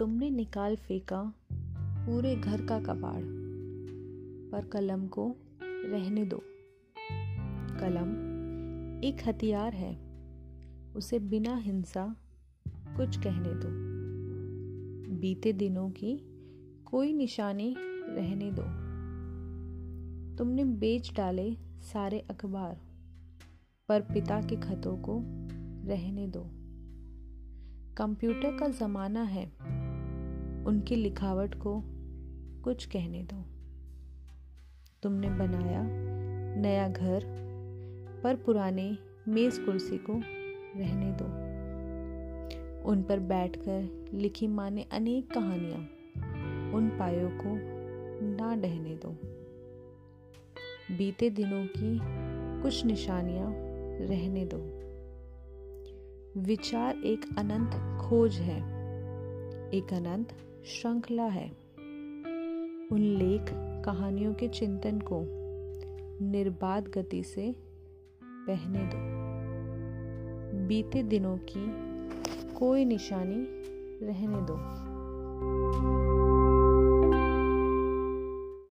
निकाल फेंका पूरे घर का कबाड़, पर कलम को रहने दो। कलम एक हथियार है, उसे बिना हिंसा कुछ कहने दो। बीते दिनों की कोई निशानी रहने दो। तुमने बेच डाले सारे अखबार, पर पिता के खतों को रहने दो। कंप्यूटर का ज़माना है उनकी लिखावट को कुछ कहने दो। तुमने बनाया नया घर, पर पुराने मेज कुर्सी को रहने दो। उन पर बैठकर लिखी माँ ने अनेक कहानियाँ, उन पायों को ना डहने दो। बीते दिनों की कुछ निशानियाँ रहने दो। विचार एक अनंत खोज है। एक अनंत श्रृंखला है। उन लेख कहानियों के चिंतन को निर्बाध गति से पहने दो। बीते दिनों की कोई निशानी रहने दो।